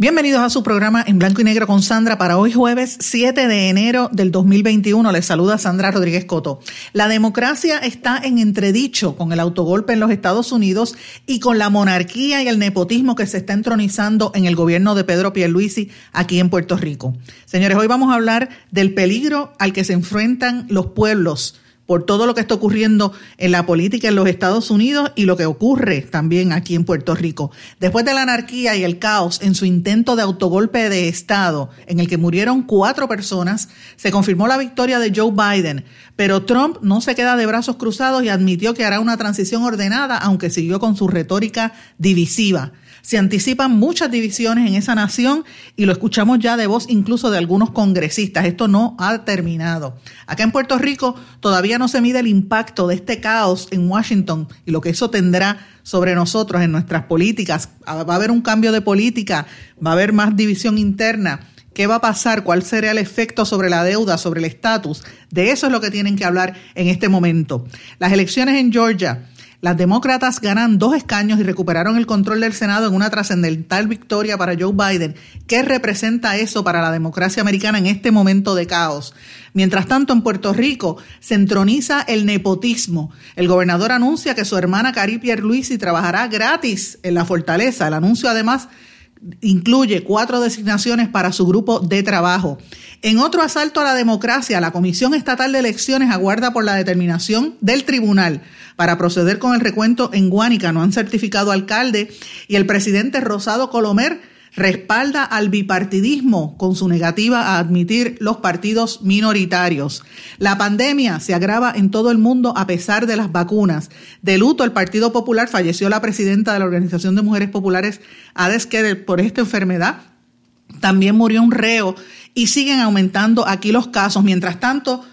Bienvenidos a su programa en blanco y negro con Sandra para hoy jueves 7 de enero del 2021. Les saluda Sandra Rodríguez Coto. La democracia está en entredicho con el autogolpe en los Estados Unidos y con la monarquía y el nepotismo que se está entronizando en el gobierno de Pedro Pierluisi aquí en Puerto Rico. Señores, hoy vamos a hablar del peligro al que se enfrentan los pueblos por todo lo que está ocurriendo en la política en los Estados Unidos y lo que ocurre también aquí en Puerto Rico. Después de la anarquía y el caos en su intento de autogolpe de Estado, en el que murieron cuatro personas, se confirmó la victoria de Joe Biden, pero Trump no se queda de brazos cruzados y admitió que hará una transición ordenada, aunque siguió con su retórica divisiva. Se anticipan muchas divisiones en esa nación y lo escuchamos ya de voz incluso de algunos congresistas. Esto no ha terminado. Acá en Puerto Rico todavía no se mide el impacto de este caos en Washington y lo que eso tendrá sobre nosotros en nuestras políticas. Va a haber un cambio de política, va a haber más división interna. ¿Qué va a pasar? ¿Cuál será el efecto sobre la deuda, sobre el estatus? De eso es lo que tienen que hablar en este momento. Las elecciones en Georgia las demócratas ganan dos escaños y recuperaron el control del Senado en una trascendental victoria para Joe Biden. ¿Qué representa eso para la democracia americana en este momento de caos? Mientras tanto, en Puerto Rico se entroniza el nepotismo. El gobernador anuncia que su hermana Cari Pierluisi trabajará gratis en la fortaleza. El anuncio además incluye cuatro designaciones para su grupo de trabajo. En otro asalto a la democracia, la Comisión Estatal de Elecciones aguarda por la determinación del tribunal para proceder con el recuento en Guánica. No han certificado alcalde y el presidente Rosado Colomer respalda al bipartidismo con su negativa a admitir los partidos minoritarios. La pandemia se agrava en todo el mundo a pesar de las vacunas. De luto, el Partido Popular falleció la presidenta de la Organización de Mujeres Populares, Ades por esta enfermedad. También murió un reo y siguen aumentando aquí los casos. Mientras tanto,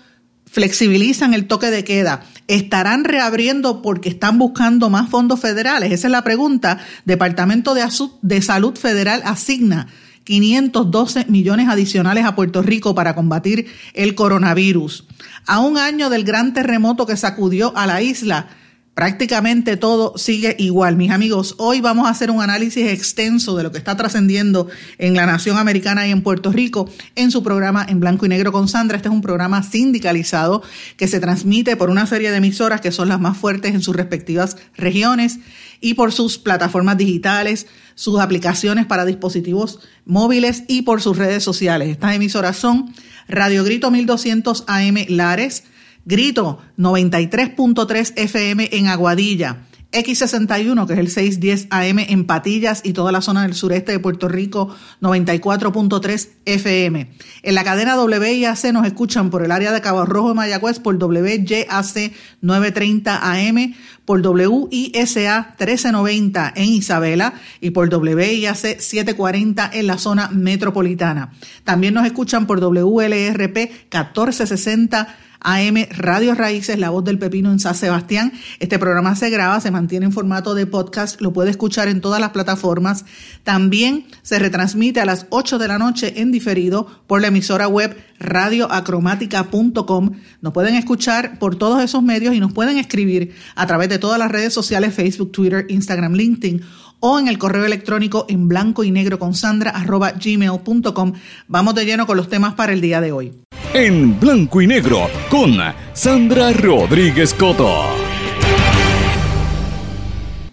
flexibilizan el toque de queda. ¿Estarán reabriendo porque están buscando más fondos federales? Esa es la pregunta. Departamento de, de Salud Federal asigna 512 millones adicionales a Puerto Rico para combatir el coronavirus. A un año del gran terremoto que sacudió a la isla, prácticamente todo sigue igual. Mis amigos, hoy vamos a hacer un análisis extenso de lo que está trascendiendo en la nación americana y en Puerto Rico en su programa en blanco y negro con Sandra. Este es un programa sindicalizado que se transmite por una serie de emisoras que son las más fuertes en sus respectivas regiones y por sus plataformas digitales, sus aplicaciones para dispositivos móviles y por sus redes sociales. Estas emisoras son Radio Grito 1200 AM Lares, Grito 93.3 FM en Aguadilla. X61, que es el 610 AM en Patillas y toda la zona del sureste de Puerto Rico, 94.3 FM. En la cadena WIAC nos escuchan por el área de Cabo Rojo de Mayagüez por WYAC 930 AM, por WISA 1390 en Isabela y por WIAC 740 en la zona metropolitana. También nos escuchan por WLRP 1460 AM Radio Raíces, La Voz del Pepino en San Sebastián. Este programa se graba, se mantiene en formato de podcast, lo puede escuchar en todas las plataformas. También se retransmite a las 8 de la noche en diferido por la emisora web radioacromática.com. Nos pueden escuchar por todos esos medios y nos pueden escribir a través de todas las redes sociales, Facebook, Twitter, Instagram, LinkedIn o en el correo electrónico en blanco y negro con sandra arroba gmail.com. Vamos de lleno con los temas para el día de hoy. En blanco y negro con Sandra Rodríguez Coto.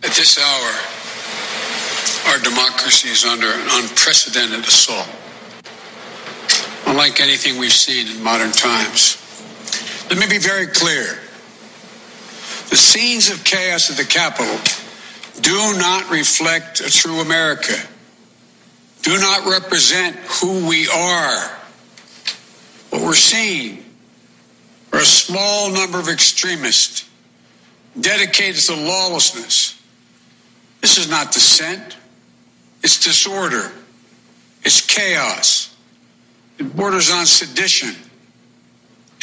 At this hour, our democracy is under an unprecedented assault. Unlike anything we've seen in modern times. Let me be very clear. The scenes of chaos at the Capitol do not reflect a true America, do not represent who we are. What we're seeing are a small number of extremists dedicated to lawlessness This is not dissent. It's disorder. It's chaos. It borders on sedition.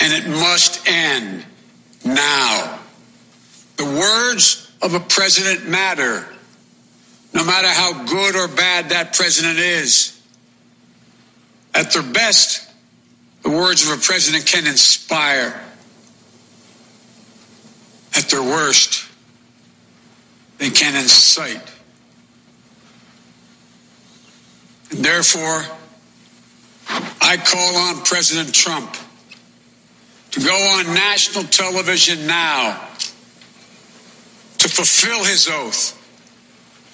And it must end now. The words of a president matter, no matter how good or bad that president is. At their best, the words of a president can inspire. At their worst, they can incite. And therefore, I call on President Trump to go on national television now fulfill his oath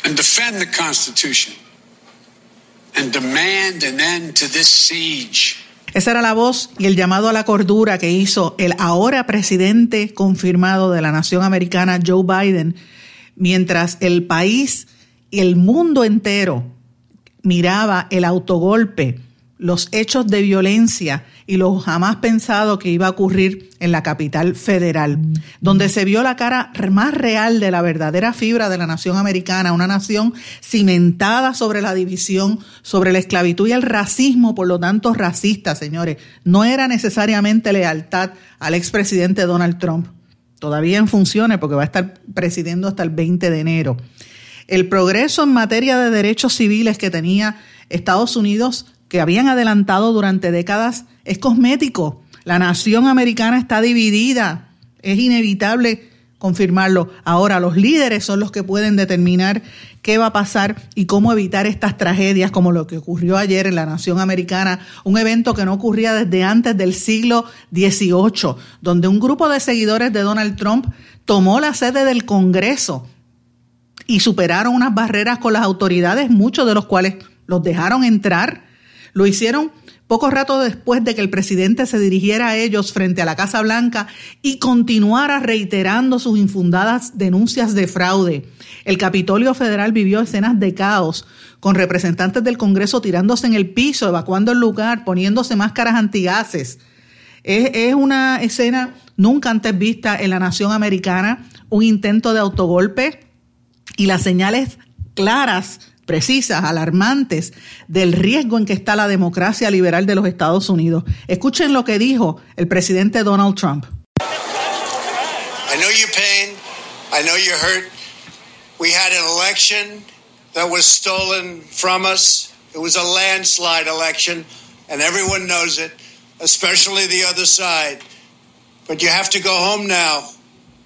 and defend the Constitution and demand an end to this siege. Esa era la voz y el llamado a la cordura que hizo el ahora presidente confirmado de la nación americana, Joe Biden, mientras el país y el mundo entero miraba el autogolpe, los hechos de violencia y lo jamás pensado que iba a ocurrir en la capital federal, donde se vio la cara más real de la verdadera fibra de la nación americana, una nación cimentada sobre la división, sobre la esclavitud y el racismo, por lo tanto racista, señores. No era necesariamente lealtad al expresidente Donald Trump, todavía en funciones porque va a estar presidiendo hasta el 20 de enero. El progreso en materia de derechos civiles que tenía Estados Unidos, que habían adelantado durante décadas, es cosmético. La nación americana está dividida. Es inevitable confirmarlo. Ahora los líderes son los que pueden determinar qué va a pasar y cómo evitar estas tragedias como lo que ocurrió ayer en la nación americana, un evento que no ocurría desde antes del siglo XVIII, donde un grupo de seguidores de Donald Trump tomó la sede del Congreso y superaron unas barreras con las autoridades, muchos de los cuales los dejaron entrar. Lo hicieron poco rato después de que el presidente se dirigiera a ellos frente a la Casa Blanca y continuara reiterando sus infundadas denuncias de fraude. El Capitolio Federal vivió escenas de caos, con representantes del Congreso tirándose en el piso, evacuando el lugar, poniéndose máscaras antigases. Es, es una escena nunca antes vista en la nación americana, un intento de autogolpe y las señales claras, precisas, alarmantes del riesgo en que está la democracia liberal de los Estados Unidos. Escuchen lo que dijo el presidente Donald Trump. I know your pain. I know you're hurt. We had an election that was stolen from us. It was a landslide election, and everyone knows it, especially the other side. But you have to go home now.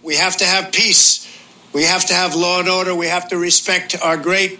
We have to have peace. We have to have law and order. We have to respect our great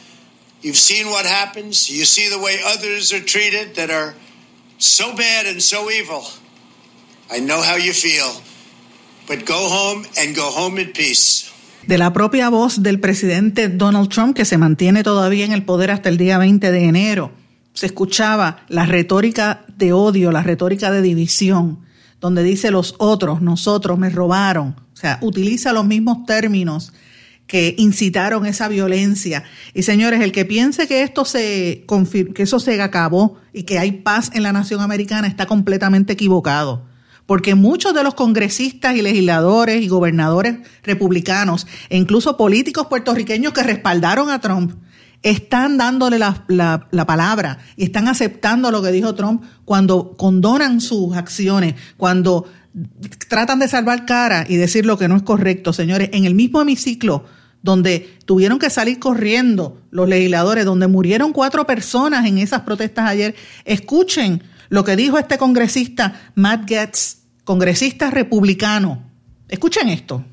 You've seen what happens. You see the way others are treated that are so bad and so evil. I know how you feel. But go home and go home in peace. De la propia voz del presidente Donald Trump, que se mantiene todavía en el poder hasta el día 20 de enero, se escuchaba la retórica de odio, la retórica de división, donde dice los otros, nosotros me robaron. O sea, utiliza los mismos términos que incitaron esa violencia. Y señores, el que piense que esto se que eso se acabó y que hay paz en la nación americana está completamente equivocado. Porque muchos de los congresistas y legisladores y gobernadores republicanos, e incluso políticos puertorriqueños que respaldaron a Trump, están dándole la, la, la, palabra y están aceptando lo que dijo Trump cuando condonan sus acciones, cuando tratan de salvar cara y decir lo que no es correcto. Señores, en el mismo hemiciclo donde tuvieron que salir corriendo los legisladores, donde murieron cuatro personas en esas protestas ayer. Escuchen lo que dijo este congresista Matt Getz, congresista republicano. Escuchen esto.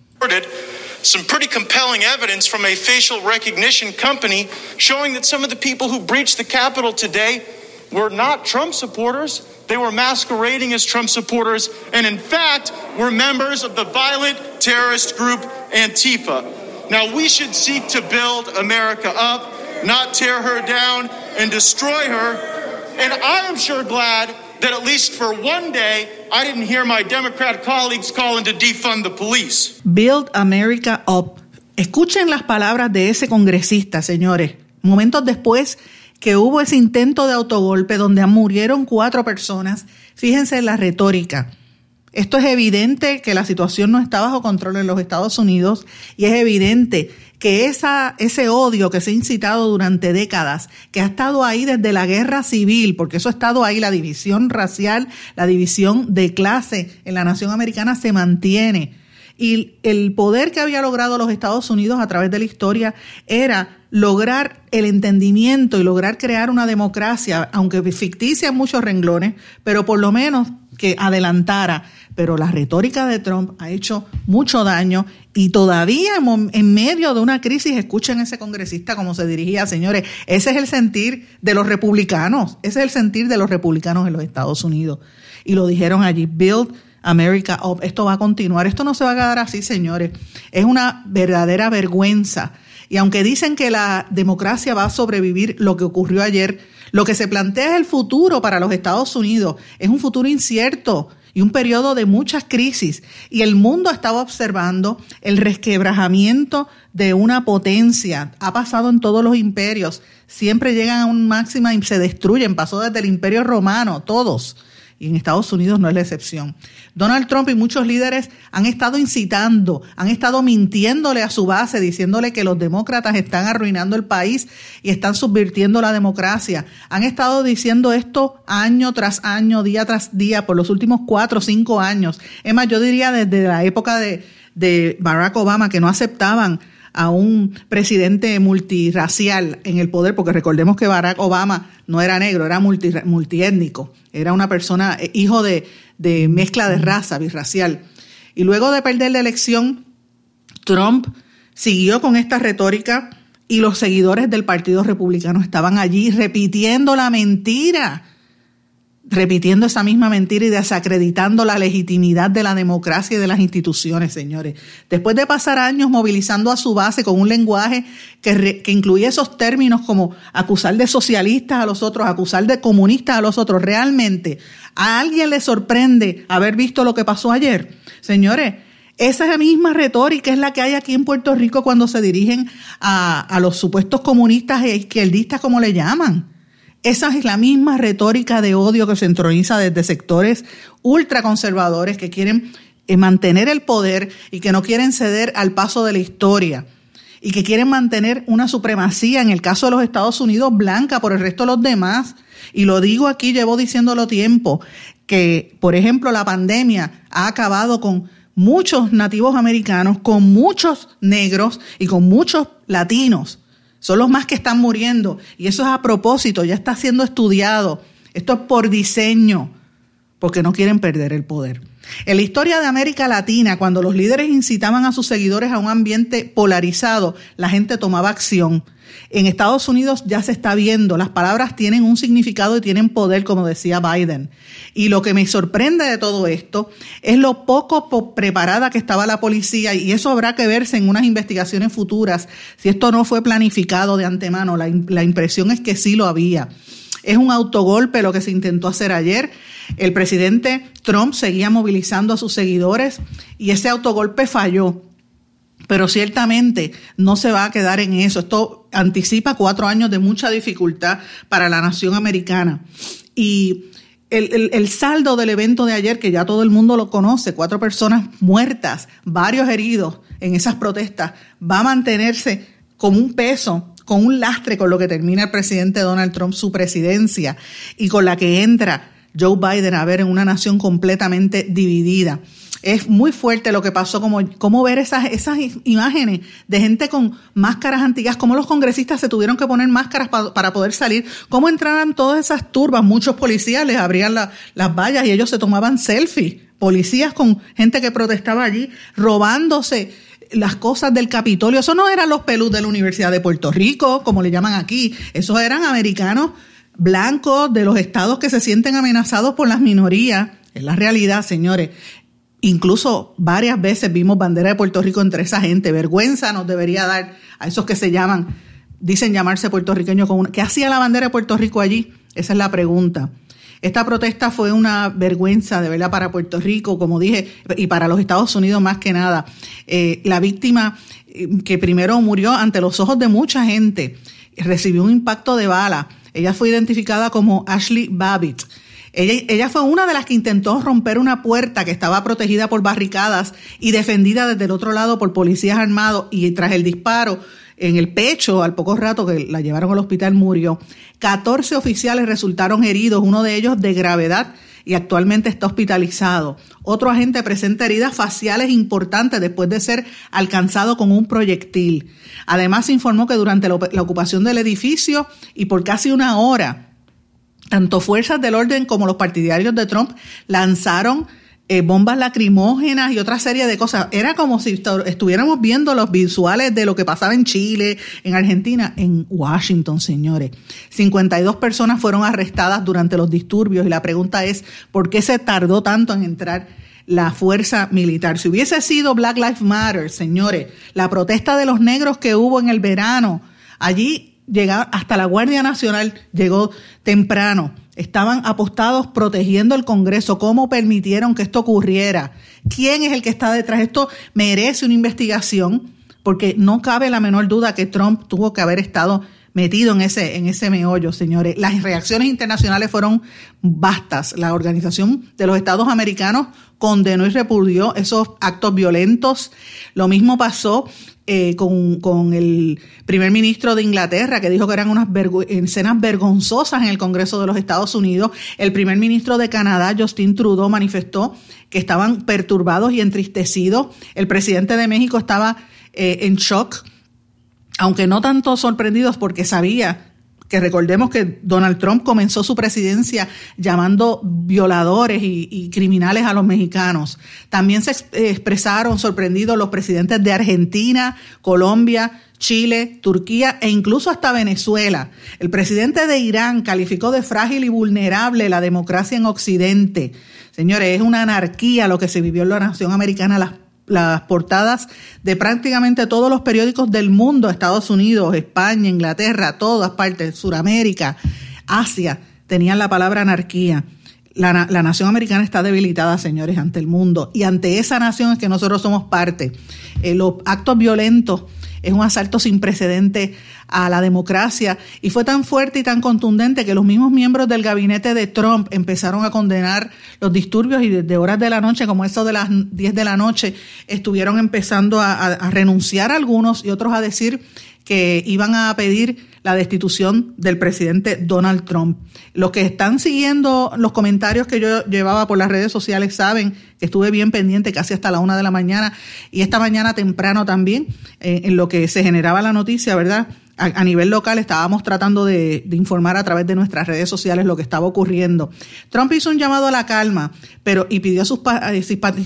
Some pretty compelling evidence from a facial recognition company showing that some of the people who breached the Capitol today were not Trump supporters. They were masquerading as Trump supporters and, in fact, were members of the violent terrorist group Antifa. Now, we should seek to build America up not tear her down and destroy her. And I am sure glad that at least for one day, I didn't hear my Democrat colleagues calling to defund the police. Build America Up. Escuchen las palabras de ese congresista, señores. Momentos después que hubo ese intento de autogolpe donde murieron cuatro personas, fíjense en la retórica. Esto es evidente que la situación no está bajo control en los Estados Unidos y es evidente que ese odio que se ha incitado durante décadas, que ha estado ahí desde la guerra civil, porque eso ha estado ahí, la división racial, la división de clase en la nación americana se mantiene. Y el poder que había logrado los Estados Unidos a través de la historia era lograr el entendimiento y lograr crear una democracia, aunque ficticia en muchos renglones, pero por lo menos que adelantara pero la retórica de Trump ha hecho mucho daño y todavía en, medio de una crisis, escuchen ese congresista como se dirigía, señores, ese es el sentir de los republicanos, ese es el sentir de los republicanos en los Estados Unidos. Y lo dijeron allí, Build America Up, esto va a continuar, esto no se va a quedar así, señores, es una verdadera vergüenza. Y aunque dicen que la democracia va a sobrevivir lo que ocurrió ayer, lo que se plantea es el futuro para los Estados Unidos. Es un futuro incierto y un periodo de muchas crisis. Y el mundo estaba observando el resquebrajamiento de una potencia. Ha pasado en todos los imperios. Siempre llegan a un máxima y se destruyen. Pasó desde el imperio romano, todos y en Estados Unidos no es la excepción. Donald Trump y muchos líderes han estado incitando, han estado mintiéndole a su base, diciéndole que los demócratas están arruinando el país y están subvirtiendo la democracia. Han estado diciendo esto año tras año, día tras día, por los últimos cuatro o cinco años. Es más, yo diría desde la época de, de Barack Obama, que no aceptaban a un presidente multirracial en el poder, porque recordemos que Barack Obama no era negro, era multi, multiétnico, era una persona, eh, hijo de, de mezcla de raza, birracial. Y luego de perder la elección, Trump siguió con esta retórica y los seguidores del Partido Republicano estaban allí repitiendo la mentira repitiendo esa misma mentira y desacreditando la legitimidad de la democracia y de las instituciones, señores. Después de pasar años movilizando a su base con un lenguaje que, que incluía esos términos como acusar de socialistas a los otros, acusar de comunistas a los otros, realmente, ¿a alguien le sorprende haber visto lo que pasó ayer? Señores, esa misma retórica es la que hay aquí en Puerto Rico cuando se dirigen a, a los supuestos comunistas e izquierdistas, como le llaman. Esa es la misma retórica de odio que se entroniza desde sectores ultraconservadores que quieren eh, mantener el poder y que no quieren ceder al paso de la historia y que quieren mantener una supremacía, en el caso de los Estados Unidos, blanca por el resto de los demás. Y lo digo aquí, llevo diciéndolo tiempo, que, por ejemplo, la pandemia ha acabado con muchos nativos americanos, con muchos negros y con muchos latinos son los más que están muriendo. Y eso es a propósito, ya está siendo estudiado. Esto es por diseño, porque no quieren perder el poder. En la historia de América Latina, cuando los líderes incitaban a sus seguidores a un ambiente polarizado, la gente tomaba acción. En Estados Unidos ya se está viendo, las palabras tienen un significado y tienen poder, como decía Biden. Y lo que me sorprende de todo esto es lo poco preparada que estaba la policía y eso habrá que verse en unas investigaciones futuras si esto no fue planificado de antemano. La, la impresión es que sí lo había. Es un autogolpe lo que se intentó hacer ayer. El presidente Trump seguía movilizando a sus seguidores y ese autogolpe falló. Pero ciertamente no se va a quedar en eso. Esto anticipa cuatro años de mucha dificultad para la nación americana. Y el, saldo del evento de ayer, que ya todo el mundo lo conoce, cuatro personas muertas, varios heridos en esas protestas, va a mantenerse como un peso, con un lastre con lo que termina el presidente Donald Trump su presidencia y con la que entra Joe Biden a ver en una nación completamente dividida es muy fuerte lo que pasó, como, como ver esas, esas imágenes de gente con máscaras antiguas, cómo los congresistas se tuvieron que poner máscaras para poder salir, cómo entraban todas esas turbas, muchos policías les abrían las vallas y ellos se tomaban selfies, policías con gente que protestaba allí, robándose las cosas del Capitolio. Eso no eran los pelus de la Universidad de Puerto Rico, como le llaman aquí, esos eran americanos blancos de los estados que se sienten amenazados por las minorías. Es la realidad, señores. Incluso varias veces vimos bandera de Puerto Rico entre esa gente. Vergüenza nos debería dar a esos que se llaman dicen llamarse puertorriqueños. Con ¿Qué hacía la bandera de Puerto Rico allí? Esa es la pregunta. Esta protesta fue una vergüenza de verdad para Puerto Rico, como dije, y para los Estados Unidos más que nada. Eh, la víctima eh, que primero murió ante los ojos de mucha gente recibió un impacto de bala. Ella fue identificada como Ashley Babbitt. Ella, ella, fue una de las que intentó romper una puerta que estaba protegida por barricadas y defendida desde el otro lado por policías armados y tras el disparo en el pecho, al poco rato que la llevaron al hospital, murió. 14 oficiales resultaron heridos, uno de ellos de gravedad y actualmente está hospitalizado. Otro agente presenta heridas faciales importantes después de ser alcanzado con un proyectil. Además, se informó que durante la ocupación del edificio y por casi una hora, tanto fuerzas del orden como los partidarios de Trump lanzaron eh, bombas lacrimógenas y otra serie de cosas. Era como si estuviéramos viendo los visuales de lo que pasaba en Chile, en Argentina, en Washington, señores. 52 personas fueron arrestadas durante los disturbios y la pregunta es, ¿por qué se tardó tanto en entrar? la fuerza militar. Si hubiese sido Black Lives Matter, señores, la protesta de los negros que hubo en el verano, allí llegaba hasta la Guardia Nacional llegó temprano estaban apostados protegiendo el Congreso. ¿Cómo permitieron que esto ocurriera? ¿Quién es el que está detrás? Esto merece una investigación porque no cabe la menor duda que Trump tuvo que haber estado metido en ese, en ese meollo, señores. Las reacciones internacionales fueron vastas. La Organización de los Estados Americanos condenó y repudió esos actos violentos. Lo mismo pasó eh, con, el primer ministro de Inglaterra, que dijo que eran unas escenas vergonzosas en el Congreso de los Estados Unidos. El primer ministro de Canadá, Justin Trudeau, manifestó que estaban perturbados y entristecidos. El presidente de México estaba eh, en shock, aunque no tanto sorprendidos porque sabía que recordemos que Donald Trump comenzó su presidencia llamando violadores y, criminales a los mexicanos. También se expresaron sorprendidos los presidentes de Argentina, Colombia, Chile, Turquía e incluso hasta Venezuela. El presidente de Irán calificó de frágil y vulnerable la democracia en Occidente. Señores, es una anarquía lo que se vivió en la nación americana las las portadas de prácticamente todos los periódicos del mundo, Estados Unidos, España, Inglaterra, todas partes, Suramérica, Asia, tenían la palabra anarquía. La, nación americana está debilitada, señores, ante el mundo. Y ante esa nación que nosotros somos parte. Eh, los actos violentos es un asalto sin precedente a la democracia. Y fue tan fuerte y tan contundente que los mismos miembros del gabinete de Trump empezaron a condenar los disturbios y desde horas de la noche, como eso de las 10 de la noche, estuvieron empezando a, a renunciar algunos y otros a decir que iban a pedir la destitución del presidente Donald Trump. Los que están siguiendo los comentarios que yo llevaba por las redes sociales saben que estuve bien pendiente casi hasta la una de la mañana y esta mañana temprano también eh, en lo que se generaba la noticia, ¿verdad? A, nivel local estábamos tratando de, informar a través de nuestras redes sociales lo que estaba ocurriendo. Trump hizo un llamado a la calma, pero y pidió a sus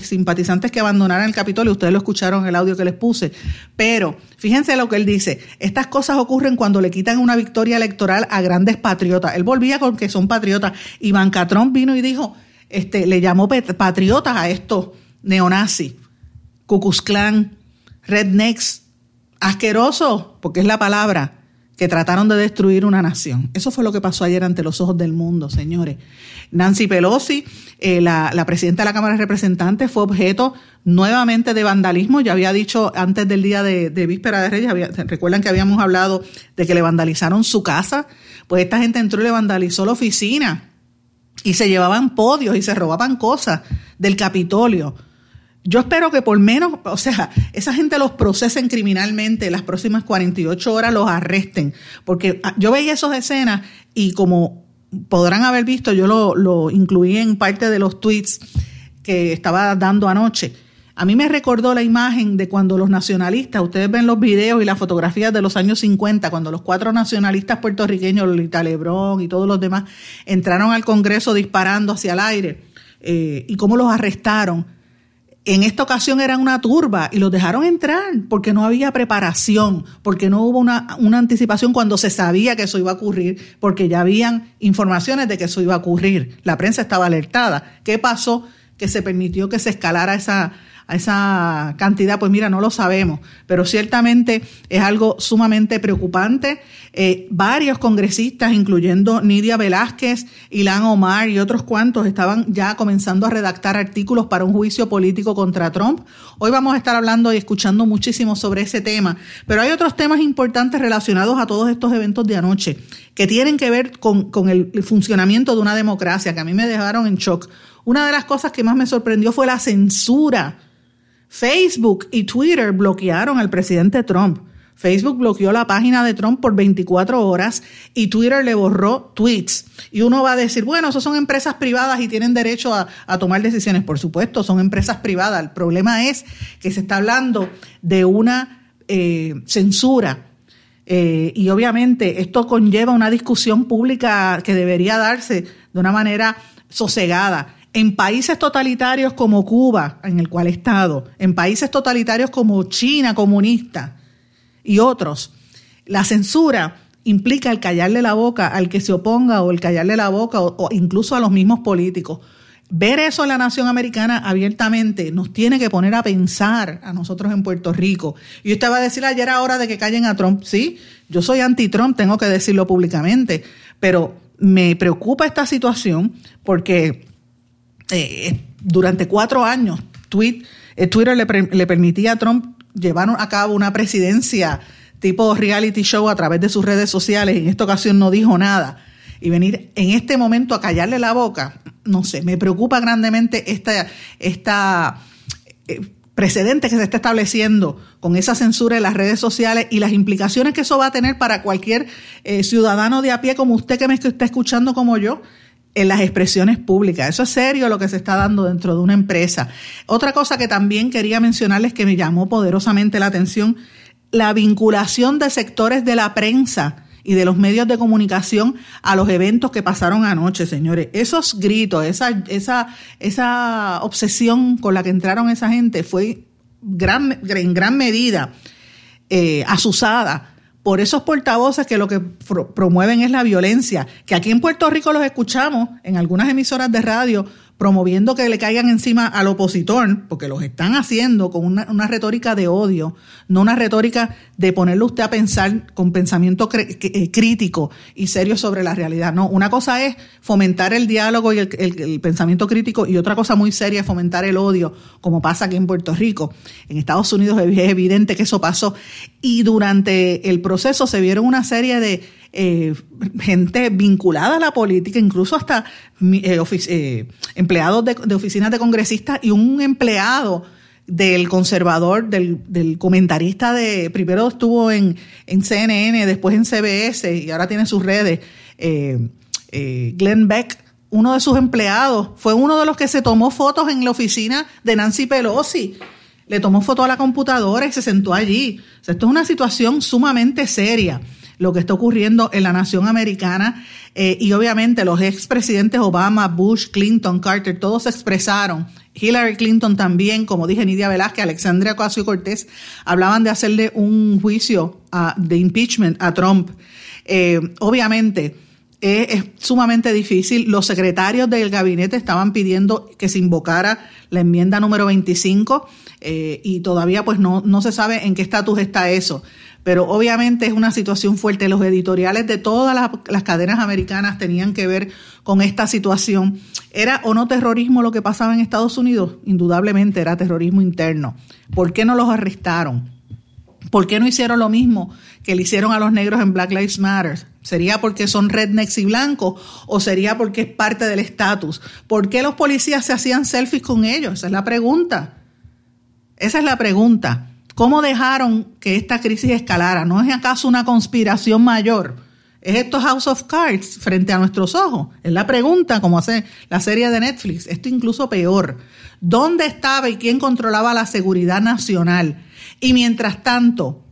simpatizantes que abandonaran el Capitolio. Ustedes lo escucharon en el audio que les puse. Pero fíjense lo que él dice. Estas cosas ocurren cuando le quitan una victoria electoral a grandes patriotas. Él volvía con que son patriotas. Ivanka Trump vino y dijo, este, le llamó patriotas a estos neonazis, Ku Rednecks, asqueroso, porque es la palabra, que trataron de destruir una nación. Eso fue lo que pasó ayer ante los ojos del mundo, señores. Nancy Pelosi, eh, la, presidenta de la Cámara de Representantes, fue objeto nuevamente de vandalismo. Ya había dicho antes del día de, Víspera de Reyes, recuerdan que habíamos hablado de que le vandalizaron su casa. Pues esta gente entró y le vandalizó la oficina y se llevaban podios y se robaban cosas del Capitolio. Yo espero que por menos, o sea, esa gente los procesen criminalmente las próximas 48 horas, los arresten. Porque ah, yo veía esas escenas y como podrán haber visto, yo lo, lo incluí en parte de los tweets que estaba dando anoche. A mí me recordó la imagen de cuando los nacionalistas, ustedes ven los videos y las fotografías de los años 50, cuando los cuatro nacionalistas puertorriqueños, Lolita Lebrón y todos los demás, entraron al Congreso disparando hacia el aire eh, y cómo los arrestaron en esta ocasión eran una turba y los dejaron entrar porque no había preparación, porque no hubo una, anticipación cuando se sabía que eso iba a ocurrir, porque ya habían informaciones de que eso iba a ocurrir. La prensa estaba alertada. ¿Qué pasó? Que se permitió que se escalara esa a esa cantidad, pues mira, no lo sabemos, pero ciertamente es algo sumamente preocupante. Eh, varios congresistas, incluyendo Nidia Velázquez, Ilan Omar y otros cuantos, estaban ya comenzando a redactar artículos para un juicio político contra Trump. Hoy vamos a estar hablando y escuchando muchísimo sobre ese tema, pero hay otros temas importantes relacionados a todos estos eventos de anoche que tienen que ver con, con el funcionamiento de una democracia, que a mí me dejaron en shock. Una de las cosas que más me sorprendió fue la censura. Facebook y Twitter bloquearon al presidente Trump. Facebook bloqueó la página de Trump por 24 horas y Twitter le borró tweets. Y uno va a decir, bueno, eso son empresas privadas y tienen derecho a, tomar decisiones. Por supuesto, son empresas privadas. El problema es que se está hablando de una eh, censura. Eh, y obviamente esto conlleva una discusión pública que debería darse de una manera sosegada en países totalitarios como Cuba, en el cual he estado, en países totalitarios como China comunista y otros, la censura implica el callarle la boca al que se oponga o el callarle la boca o, incluso a los mismos políticos. Ver eso en la nación americana abiertamente nos tiene que poner a pensar a nosotros en Puerto Rico. Y usted va a decir ayer a hora de que callen a Trump. Sí, yo soy anti-Trump, tengo que decirlo públicamente, pero me preocupa esta situación porque eh, durante cuatro años eh, Twitter le, permitía a Trump llevar a cabo una presidencia tipo reality show a través de sus redes sociales en esta ocasión no dijo nada. Y venir en este momento a callarle la boca, no sé, me preocupa grandemente esta, esta eh, precedente que se está estableciendo con esa censura en las redes sociales y las implicaciones que eso va a tener para cualquier ciudadano de a pie como usted que me está escuchando como yo, en las expresiones públicas. Eso es serio lo que se está dando dentro de una empresa. Otra cosa que también quería mencionarles que me llamó poderosamente la atención, la vinculación de sectores de la prensa y de los medios de comunicación a los eventos que pasaron anoche, señores. Esos gritos, esa, esa, esa obsesión con la que entraron esa gente fue gran, en gran medida eh, asusada por esos portavoces que lo que promueven es la violencia, que aquí en Puerto Rico los escuchamos en algunas emisoras de radio promoviendo que le caigan encima al opositor, porque los están haciendo con una, retórica de odio, no una retórica de ponerlo usted a pensar con pensamiento eh, crítico y serio sobre la realidad. No, una cosa es fomentar el diálogo y el, pensamiento crítico y otra cosa muy seria es fomentar el odio, como pasa aquí en Puerto Rico. En Estados Unidos es evidente que eso pasó y durante el proceso se vieron una serie de eh, gente vinculada a la política, incluso hasta eh, eh, empleados de, oficinas de congresistas y un empleado del conservador, del, comentarista de, primero estuvo en, CNN, después en CBS y ahora tiene sus redes, Glenn Beck, uno de sus empleados, fue uno de los que se tomó fotos en la oficina de Nancy Pelosi. Le tomó foto a la computadora y se sentó allí. esto es una situación sumamente seria lo que está ocurriendo en la nación americana. Eh, y obviamente los expresidentes Obama, Bush, Clinton, Carter, todos expresaron. Hillary Clinton también, como dije, Nidia Velázquez, Alexandria Ocasio Cortés, hablaban de hacerle un juicio de impeachment a Trump. Eh, obviamente, es, sumamente difícil. Los secretarios del gabinete estaban pidiendo que se invocara la enmienda número 25 eh, y todavía pues no, no se sabe en qué estatus está eso pero obviamente es una situación fuerte. Los editoriales de todas las, cadenas americanas tenían que ver con esta situación. ¿Era o no terrorismo lo que pasaba en Estados Unidos? Indudablemente era terrorismo interno. ¿Por qué no los arrestaron? ¿Por qué no hicieron lo mismo que le hicieron a los negros en Black Lives Matter? ¿Sería porque son rednecks y blancos o sería porque es parte del estatus? ¿Por qué los policías se hacían selfies con ellos? Esa es la pregunta. Esa es la pregunta. ¿Cómo dejaron que esta crisis escalara? ¿No es acaso una conspiración mayor? ¿Es esto House of Cards frente a nuestros ojos? Es la pregunta, como hace la serie de Netflix. Esto incluso peor. ¿Dónde estaba y quién controlaba la seguridad nacional? Y mientras tanto,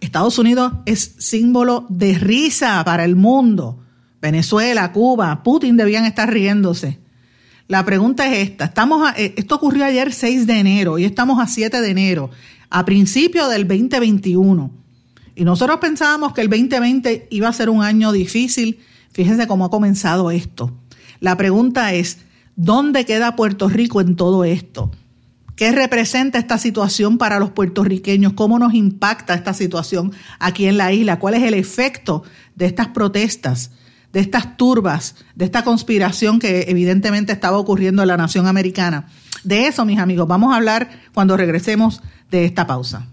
Estados Unidos es símbolo de risa para el mundo. Venezuela, Cuba, Putin debían estar riéndose. La pregunta es esta. Estamos eh, esto ocurrió ayer 6 de enero y estamos a 7 de enero a principios del 2021. Y nosotros pensábamos que el 2020 iba a ser un año difícil. Fíjense cómo ha comenzado esto. La pregunta es, ¿dónde queda Puerto Rico en todo esto? ¿Qué representa esta situación para los puertorriqueños? ¿Cómo nos impacta esta situación aquí en la isla? ¿Cuál es el efecto de estas protestas, de estas turbas, de esta conspiración que evidentemente estaba ocurriendo en la nación americana? De eso, mis amigos, vamos a hablar cuando regresemos de esta pausa.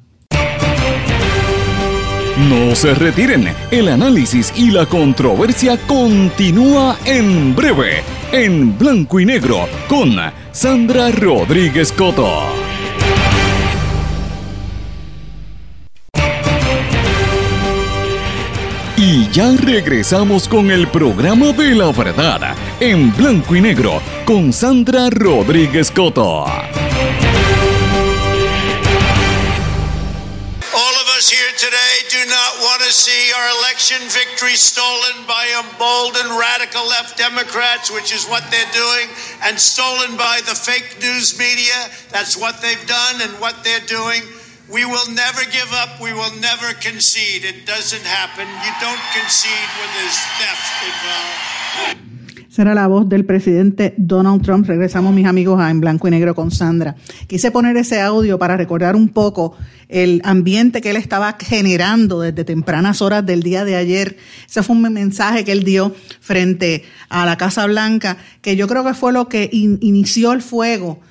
No se retiren, el análisis y la controversia continúa en breve, en blanco y negro, con Sandra Rodríguez Coto. Y ya regresamos con el programa de la verdad, en blanco y negro, con Sandra Rodríguez Coto. see our election victory stolen by emboldened radical left Democrats, which is what they're doing, and stolen by the fake news media. That's what they've done and what they're doing. We will never give up. We will never concede. It doesn't happen. You don't concede when there's theft involved. Será la voz del presidente Donald Trump. Regresamos, mis amigos, a En Blanco y Negro con Sandra. Quise poner ese audio para recordar un poco el ambiente que él estaba generando desde tempranas horas del día de ayer. Ese fue un mensaje que él dio frente a la Casa Blanca, que yo creo que fue lo que inició el fuego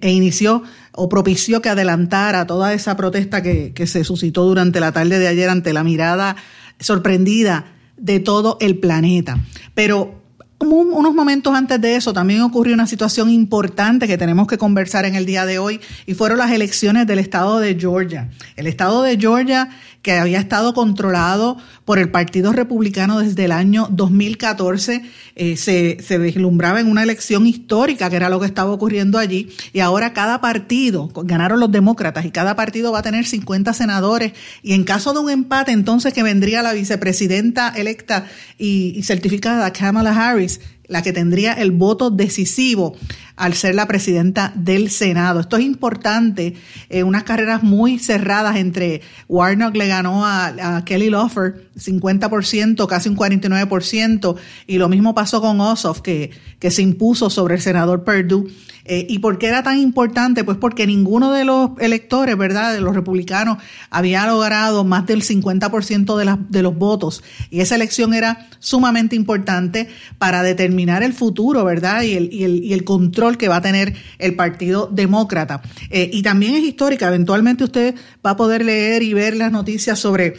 e inició o propició que adelantara toda esa protesta que, que se suscitó durante la tarde de ayer ante la mirada sorprendida de todo el planeta. Pero unos momentos antes de eso también ocurrió una situación importante que tenemos que conversar en el día de hoy y fueron las elecciones del estado de Georgia. El estado de Georgia que había estado controlado por el Partido Republicano desde el año 2014, eh, se, se vislumbraba en una elección histórica, que era lo que estaba ocurriendo allí, y ahora cada partido, ganaron los demócratas, y cada partido va a tener 50 senadores, y en caso de un empate, entonces que vendría la vicepresidenta electa y, y certificada Kamala Harris, la que tendría el voto decisivo al ser la presidenta del Senado. Esto es importante, eh, unas carreras muy cerradas entre Warnock le ganó a, Kelly Loeffler 50%, casi un 49%, y lo mismo pasó con Ossoff, que, que se impuso sobre el senador Perdue. Eh, ¿Y por qué era tan importante? Pues porque ninguno de los electores, ¿verdad?, de los republicanos, había logrado más del 50% de, de los votos. Y esa elección era sumamente importante para determinar el futuro, ¿verdad?, y el, y el, y el control que va a tener el Partido Demócrata. Eh, y también es histórica. Eventualmente usted va a poder leer y ver las noticias sobre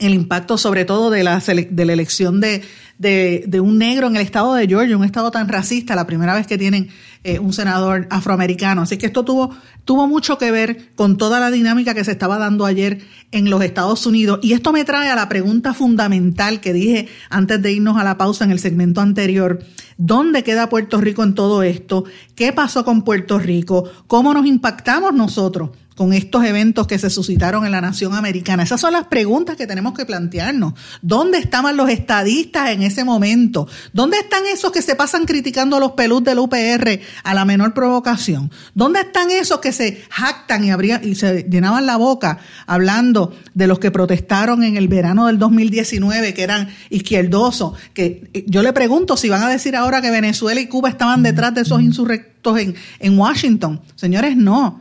el impacto sobre todo de la, de la elección de, de, un negro en el estado de Georgia, un estado tan racista, la primera vez que tienen eh, un senador afroamericano. Así que esto tuvo, tuvo mucho que ver con toda la dinámica que se estaba dando ayer en los Estados Unidos. Y esto me trae a la pregunta fundamental que dije antes de irnos a la pausa en el segmento anterior. ¿Dónde queda Puerto Rico en todo esto? ¿Qué pasó con Puerto Rico? ¿Cómo nos impactamos nosotros? Con estos eventos que se suscitaron en la nación americana? Esas son las preguntas que tenemos que plantearnos. ¿Dónde estaban los estadistas en ese momento? ¿Dónde están esos que se pasan criticando a los pelús del UPR a la menor provocación? ¿Dónde están esos que se jactan y, y se llenaban la boca hablando de los que protestaron en el verano del 2019, que eran izquierdosos? Que eh, yo le pregunto si van a decir ahora que Venezuela y Cuba estaban detrás de esos insurrectos en, en Washington. Señores, no.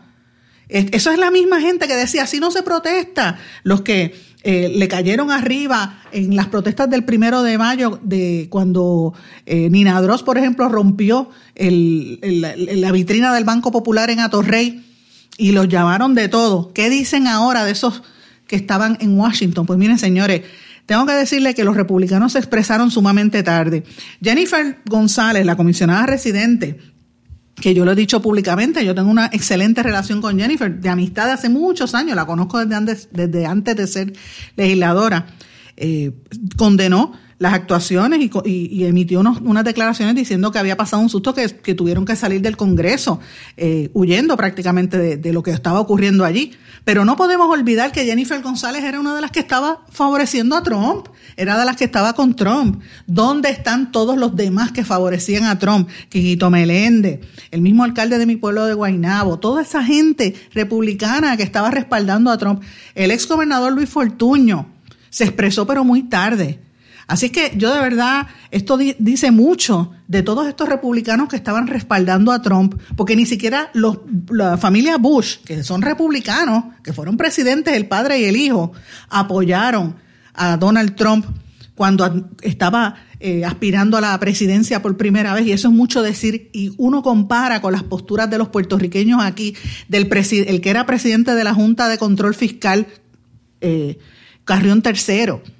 Eso es la misma gente que decía, así no se protesta. Los que eh, le cayeron arriba en las protestas del primero de mayo, de cuando eh, Nina Dross, por ejemplo, rompió la vitrina del Banco Popular en Atorrey y los llamaron de todo. ¿Qué dicen ahora de esos que estaban en Washington? Pues miren, señores, tengo que decirle que los republicanos se expresaron sumamente tarde. Jennifer González, la comisionada residente, que yo lo he dicho públicamente, yo tengo una excelente relación con Jennifer, de amistad de hace muchos años, la conozco desde antes, desde antes de ser legisladora, eh, condenó las actuaciones y, emitió unas declaraciones diciendo que había pasado un susto que, tuvieron que salir del Congreso, eh, huyendo prácticamente de, lo que estaba ocurriendo allí. Pero no podemos olvidar que Jennifer González era una de las que estaba favoreciendo a Trump, era de las que estaba con Trump. ¿Dónde están todos los demás que favorecían a Trump? Quiquito Meléndez, el mismo alcalde de mi pueblo de Guaynabo, toda esa gente republicana que estaba respaldando a Trump. El ex gobernador Luis Fortuño se expresó pero muy tarde Así es que yo de verdad, esto dice mucho de todos estos republicanos que estaban respaldando a Trump, porque ni siquiera los, la familia Bush, que son republicanos, que fueron presidentes, el padre y el hijo, apoyaron a Donald Trump cuando estaba eh, aspirando a la presidencia por primera vez, y eso es mucho decir, y uno compara con las posturas de los puertorriqueños aquí, del el que era presidente de la Junta de Control Fiscal, eh, Carrión III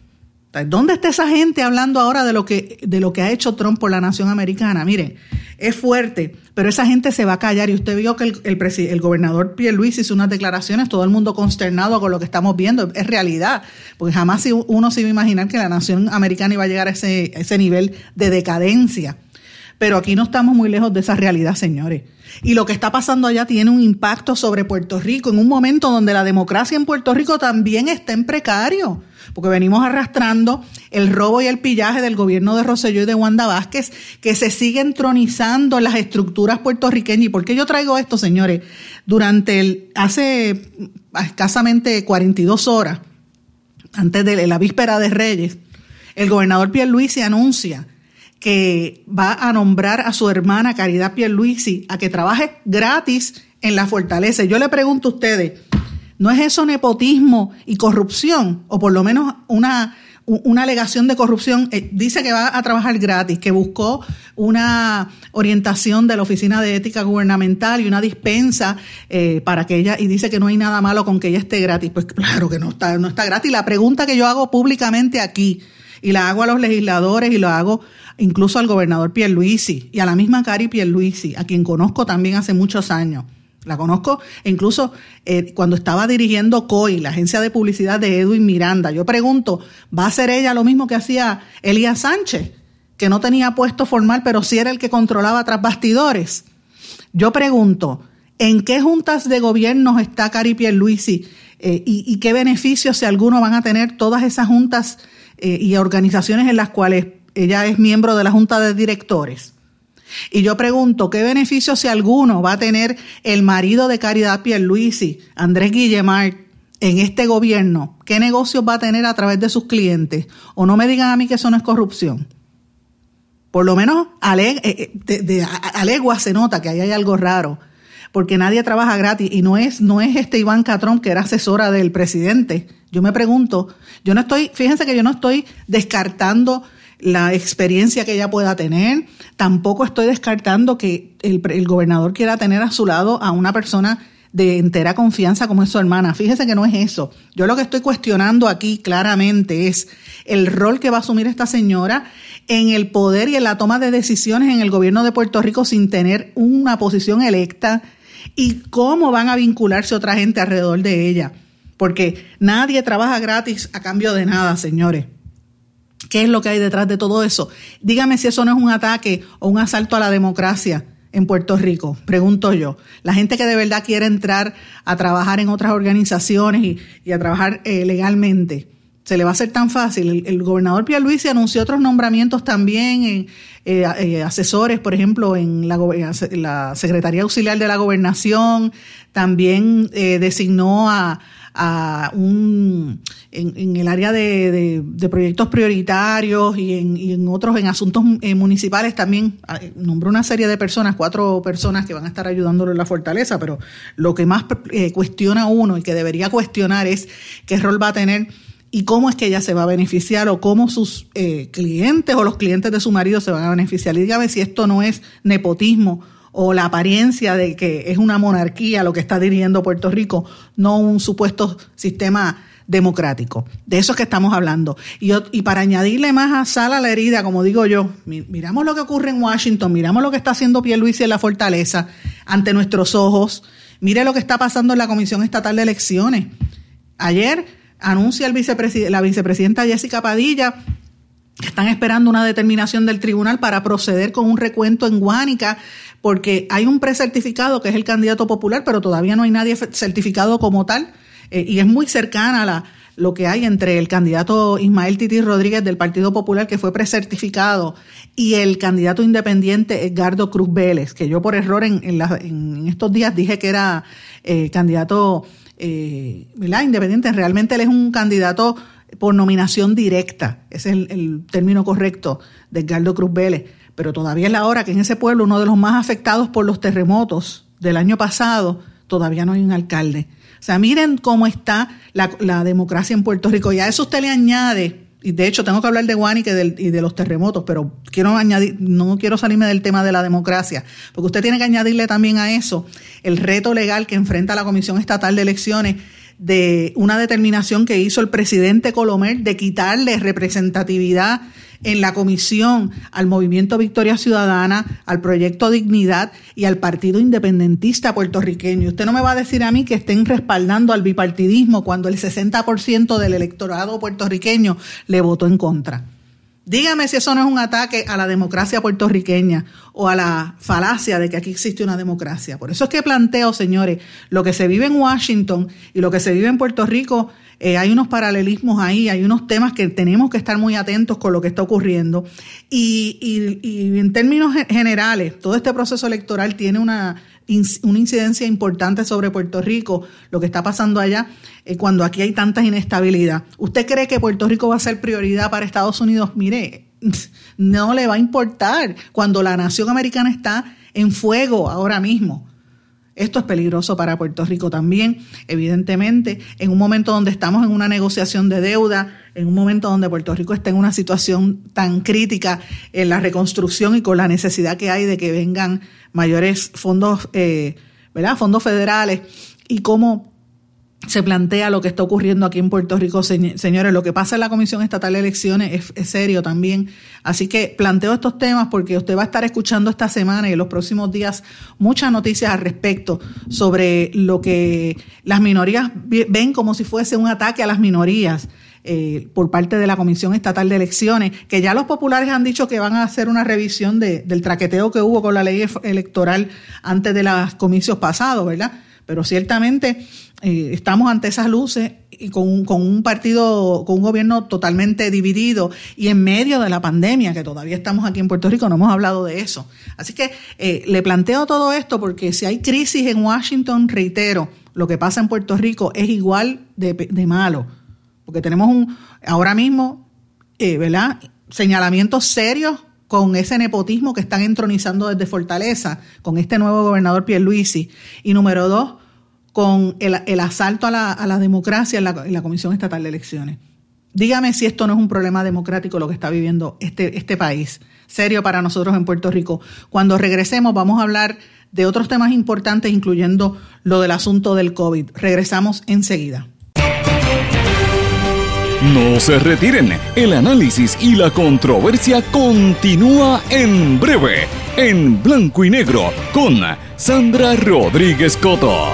¿Dónde está esa gente hablando ahora de lo que, de lo que ha hecho Trump por la nación americana? Miren, es fuerte, pero esa gente se va a callar. Y usted vio que el, el, el gobernador Luis hizo unas declaraciones, todo el mundo consternado con lo que estamos viendo. Es realidad, porque jamás uno se iba a imaginar que la nación americana iba a llegar a ese, a ese nivel de decadencia. Pero aquí no estamos muy lejos de esa realidad, señores. Y lo que está pasando allá tiene un impacto sobre Puerto Rico en un momento donde la democracia en Puerto Rico también está en precario porque venimos arrastrando el robo y el pillaje del gobierno de Roselló y de Wanda Vázquez, que se siguen tronizando en las estructuras puertorriqueñas. ¿Y por qué yo traigo esto, señores? Durante el, hace escasamente 42 horas, antes de la víspera de Reyes, el gobernador Pierluisi anuncia que va a nombrar a su hermana Caridad Pierluisi a que trabaje gratis en la fortaleza. Yo le pregunto a ustedes, ¿No es eso nepotismo y corrupción? O por lo menos una, una alegación de corrupción. Eh, dice que va a trabajar gratis, que buscó una orientación de la Oficina de Ética Gubernamental y una dispensa eh, para que ella, y dice que no hay nada malo con que ella esté gratis. Pues claro que no está, no está gratis. La pregunta que yo hago públicamente aquí, y la hago a los legisladores y lo hago incluso al gobernador Pierluisi y a la misma Cari Pierluisi, a quien conozco también hace muchos años. La conozco incluso eh, cuando estaba dirigiendo COI, la agencia de publicidad de Edwin Miranda. Yo pregunto, ¿va a ser ella lo mismo que hacía Elías Sánchez, que no tenía puesto formal, pero sí era el que controlaba tras bastidores? Yo pregunto, ¿en qué juntas de gobierno está Cari Pierluisi eh, y, qué beneficios, si alguno, van a tener todas esas juntas eh, y organizaciones en las cuales ella es miembro de la junta de directores? Y yo pregunto, ¿qué beneficio si alguno va a tener el marido de Caridad Pierluisi, Andrés Guillemar, en este gobierno? ¿Qué negocios va a tener a través de sus clientes? O no me digan a mí que eso no es corrupción. Por lo menos eh, eh, a legua se nota que ahí hay algo raro, porque nadie trabaja gratis y no es, no es este Iván Catrón que era asesora del presidente. Yo me pregunto, yo no estoy, fíjense que yo no estoy descartando la experiencia que ella pueda tener. Tampoco estoy descartando que el, gobernador quiera tener a su lado a una persona de entera confianza como es su hermana. Fíjese que no es eso. Yo lo que estoy cuestionando aquí claramente es el rol que va a asumir esta señora en el poder y en la toma de decisiones en el gobierno de Puerto Rico sin tener una posición electa y cómo van a vincularse otra gente alrededor de ella. Porque nadie trabaja gratis a cambio de nada, señores. ¿Qué es lo que hay detrás de todo eso? Dígame si eso no es un ataque o un asalto a la democracia en Puerto Rico, pregunto yo. La gente que de verdad quiere entrar a trabajar en otras organizaciones y, a trabajar eh, legalmente, se le va a hacer tan fácil. El, gobernador Pierluisi anunció otros nombramientos también en eh, eh, asesores, por ejemplo, en la, Secretaría Auxiliar de la Gobernación, también designó a, a un, en, el área de, proyectos prioritarios y en, otros, en asuntos eh, municipales también, ah, nombró una serie de personas, cuatro personas que van a estar ayudándolo en la fortaleza, pero lo que más eh, cuestiona uno y que debería cuestionar es qué rol va a tener y cómo es que ella se va a beneficiar o cómo sus eh, clientes o los clientes de su marido se van a beneficiar. Y dígame si esto no es nepotismo o la apariencia de que es una monarquía lo que está dirigiendo Puerto Rico, no un supuesto sistema democrático. De eso es que estamos hablando. Y, y para añadirle más a sal a la herida, como digo yo, miramos lo que ocurre en Washington, miramos lo que está haciendo Pierluisi en la fortaleza ante nuestros ojos, mire lo que está pasando en la Comisión Estatal de Elecciones. Ayer anuncia el la vicepresidenta Jessica Padilla están esperando una determinación del tribunal para proceder con un recuento en Guánica, porque hay un precertificado que es el candidato popular, pero todavía no hay nadie certificado como tal, eh, y es muy cercana a la, lo que hay entre el candidato Ismael Titi Rodríguez del Partido Popular, que fue precertificado, y el candidato independiente Edgardo Cruz Vélez, que yo por error en, en, estos días dije que era eh, candidato eh, independiente. Realmente él es un candidato por nominación directa, ese es el, término correcto de Edgardo Cruz Vélez, pero todavía es la hora que en ese pueblo, uno de los más afectados por los terremotos del año pasado, todavía no hay un alcalde. O sea, miren cómo está la, democracia en Puerto Rico. Y a eso usted le añade y de hecho tengo que hablar de Guánica y de los terremotos, pero quiero añadir, no quiero salirme del tema de la democracia, porque usted tiene que añadirle también a eso el reto legal que enfrenta la Comisión Estatal de Elecciones de una determinación que hizo el presidente Colomer de quitarle representatividad en la comisión al Movimiento Victoria Ciudadana, al Proyecto Dignidad y al Partido Independentista puertorriqueño. Usted no me va a decir a mí que estén respaldando al bipartidismo cuando el 60% del electorado puertorriqueño le votó en contra. Dígame si eso no es un ataque a la democracia puertorriqueña o a la falacia de que aquí existe una democracia. Por eso es que planteo, señores, lo que se vive en Washington y lo que se vive en Puerto Rico eh, hay unos paralelismos ahí, hay unos temas que tenemos que estar muy atentos con lo que está ocurriendo. Y, en términos generales, todo este proceso electoral tiene una, una incidencia importante sobre Puerto Rico, lo que está pasando allá, eh, cuando aquí hay tanta inestabilidad. ¿Usted cree que Puerto Rico va a ser prioridad para Estados Unidos? Mire, no le va a importar cuando la nación americana está en fuego ahora mismo. Esto es peligroso para Puerto Rico también, evidentemente, en un momento donde estamos en una negociación de deuda, en un momento donde Puerto Rico está en una situación tan crítica en la reconstrucción y con la necesidad que hay de que vengan mayores fondos, eh, ¿verdad? Fondos federales y cómo se plantea lo que está ocurriendo aquí en Puerto Rico. Señores, lo que pasa en la Comisión Estatal de Elecciones es, serio también. Así que planteo estos temas porque usted va a estar escuchando esta semana y en los próximos días muchas noticias al respecto sobre lo que las minorías ven como si fuese un ataque a las minorías. Eh, por parte de la Comisión Estatal de Elecciones, que ya los populares han dicho que van a hacer una revisión del traqueteo que hubo con la ley electoral antes de los comicios pasados, ¿verdad? Pero ciertamente eh, estamos ante esas luces y con un, partido, con un gobierno totalmente dividido y en medio de la pandemia, que todavía estamos aquí en Puerto Rico, no hemos hablado de eso. Así que eh, le planteo todo esto porque si hay crisis en Washington, reitero, lo que pasa en Puerto Rico es igual de, de malo, porque tenemos un, ahora mismo, eh, ¿verdad? Señalamientos serios con ese nepotismo que están entronizando desde Fortaleza, con este nuevo gobernador Pierluisi. Y número dos, con el, asalto a la, democracia en la, Comisión Estatal de Elecciones. Dígame si esto no es un problema democrático lo que está viviendo este, este país, serio para nosotros en Puerto Rico. Cuando regresemos vamos a hablar de otros temas importantes, incluyendo lo del asunto del COVID. Regresamos enseguida. No se retiren, el análisis y la controversia continúa en breve, en blanco y negro, con Sandra Rodríguez Coto.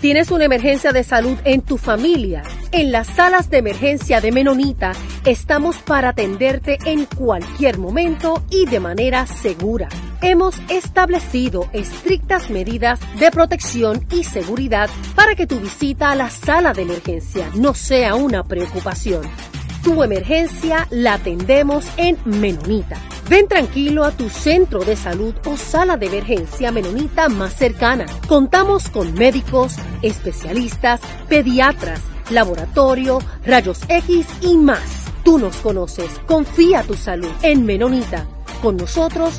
Tienes una emergencia de salud en tu familia. En las salas de emergencia de Menonita estamos para atenderte en cualquier momento y de manera segura. Hemos establecido estrictas medidas de protección y seguridad para que tu visita a la sala de emergencia no sea una preocupación. Tu emergencia la atendemos en Menonita. Ven tranquilo a tu centro de salud o sala de emergencia menonita más cercana. Contamos con médicos, especialistas, pediatras, laboratorio, rayos X y más. Tú nos conoces. Confía tu salud en Menonita. Con nosotros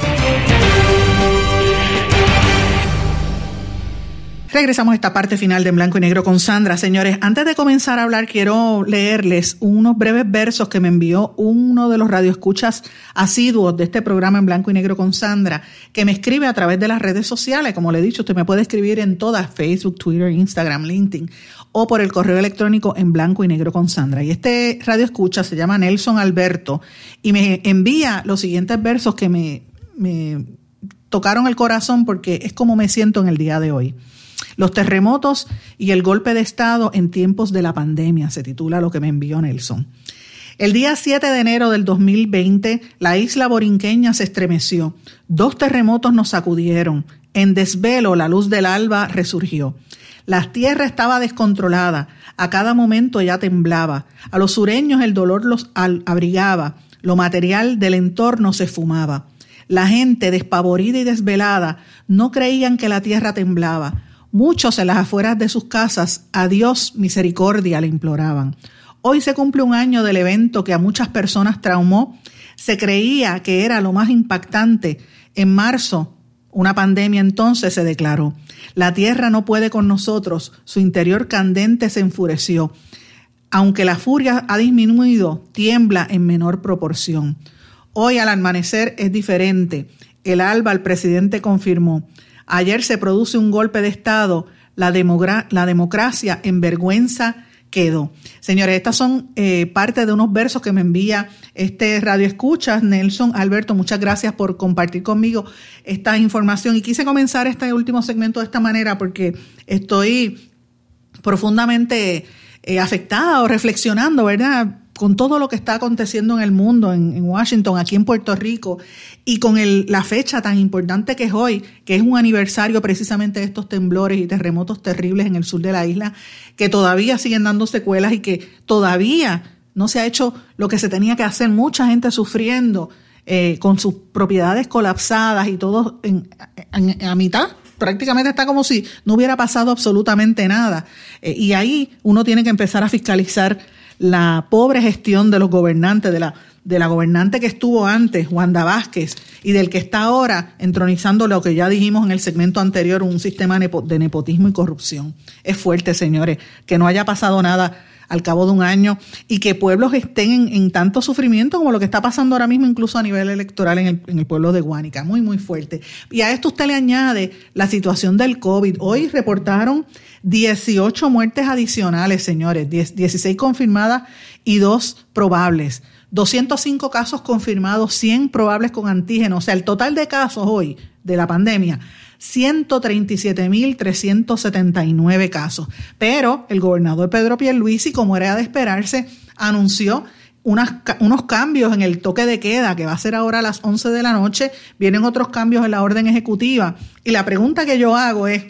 Regresamos a esta parte final de En Blanco y Negro con Sandra. Señores, antes de comenzar a hablar, quiero leerles unos breves versos que me envió uno de los radioescuchas asiduos de este programa En Blanco y Negro con Sandra, que me escribe a través de las redes sociales. Como le he dicho, usted me puede escribir en todas, Facebook, Twitter, Instagram, LinkedIn, o por el correo electrónico en blanco y negro con Sandra. Y este radioescucha se llama Nelson Alberto y me envía los siguientes versos que me, me tocaron el corazón porque es como me siento en el día de hoy. Los terremotos y el golpe de Estado en tiempos de la pandemia, se titula lo que me envió Nelson. El día 7 de enero del 2020, la isla borinqueña se estremeció. Dos terremotos nos sacudieron. En desvelo, la luz del alba resurgió. La tierra estaba descontrolada. A cada momento ya temblaba. A los sureños el dolor los abrigaba. Lo material del entorno se fumaba. La gente, despavorida y desvelada, no creían que la tierra temblaba. Muchos en las afueras de sus casas a Dios misericordia le imploraban. Hoy se cumple un año del evento que a muchas personas traumó. Se creía que era lo más impactante. En marzo, una pandemia entonces se declaró. La tierra no puede con nosotros, su interior candente se enfureció. Aunque la furia ha disminuido, tiembla en menor proporción. Hoy al amanecer es diferente. El alba el presidente confirmó. Ayer se produce un golpe de Estado, la, la democracia en vergüenza quedó. Señores, estas son eh, parte de unos versos que me envía este Radio Escuchas, Nelson Alberto. Muchas gracias por compartir conmigo esta información. Y quise comenzar este último segmento de esta manera porque estoy profundamente eh, afectada o reflexionando, ¿verdad? Con todo lo que está aconteciendo en el mundo, en, Washington, aquí en Puerto Rico, y con la fecha tan importante que es hoy, que es un aniversario precisamente de estos temblores y terremotos terribles en el sur de la isla, que todavía siguen dando secuelas y que todavía no se ha hecho lo que se tenía que hacer, mucha gente sufriendo eh, con sus propiedades colapsadas y todo en, a mitad prácticamente está como si no hubiera pasado absolutamente nada. Eh, y ahí uno tiene que empezar a fiscalizar la pobre gestión de los gobernantes, de la, de la gobernante que estuvo antes, Wanda Vázquez, y del que está ahora entronizando lo que ya dijimos en el segmento anterior, un sistema de nepotismo y corrupción. Es fuerte, señores, que no haya pasado nada al cabo de un año y que pueblos estén en, tanto sufrimiento como lo que está pasando ahora mismo, incluso a nivel electoral en el, en el pueblo de Guánica. Muy, muy fuerte. Y a esto usted le añade la situación del COVID. Hoy reportaron 18 muertes adicionales, señores, 16 confirmadas y 2 probables. 205 casos confirmados, 100 probables con antígeno. O sea, el total de casos hoy de la pandemia, 137.379 casos. Pero el gobernador Pedro Pierluisi, como era de esperarse, anunció unos cambios en el toque de queda, que va a ser ahora a las 11 de la noche. Vienen otros cambios en la orden ejecutiva. Y la pregunta que yo hago es,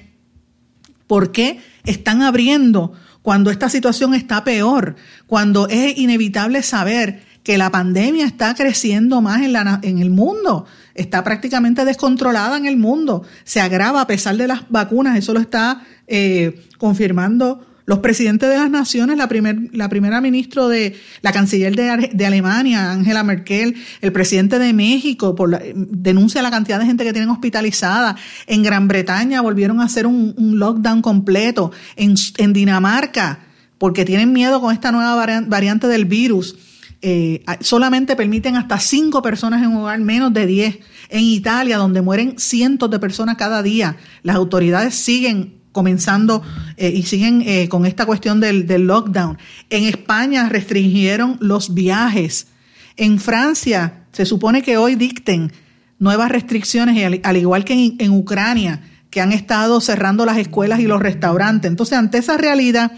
¿Por qué están abriendo cuando esta situación está peor? Cuando es inevitable saber que la pandemia está creciendo más en, el mundo, está prácticamente descontrolada en el mundo, se agrava a pesar de las vacunas, eso lo está eh, confirmando los presidentes de las naciones, la, primer, la primera ministra de la canciller de, Alemania, Angela Merkel, el presidente de México, denuncia la cantidad de gente que tienen hospitalizada. En Gran Bretaña volvieron a hacer un, lockdown completo. En, en, Dinamarca, porque tienen miedo con esta nueva variante del virus. Eh, solamente permiten hasta cinco personas en un hogar, menos de diez. En Italia, donde mueren cientos de personas cada día, las autoridades siguen comenzando eh, y siguen eh, con esta cuestión del, lockdown. En España restringieron los viajes. En Francia se supone que hoy dicten nuevas restricciones, al, igual que en, Ucrania, que han estado cerrando las escuelas y los restaurantes. Entonces, ante esa realidad,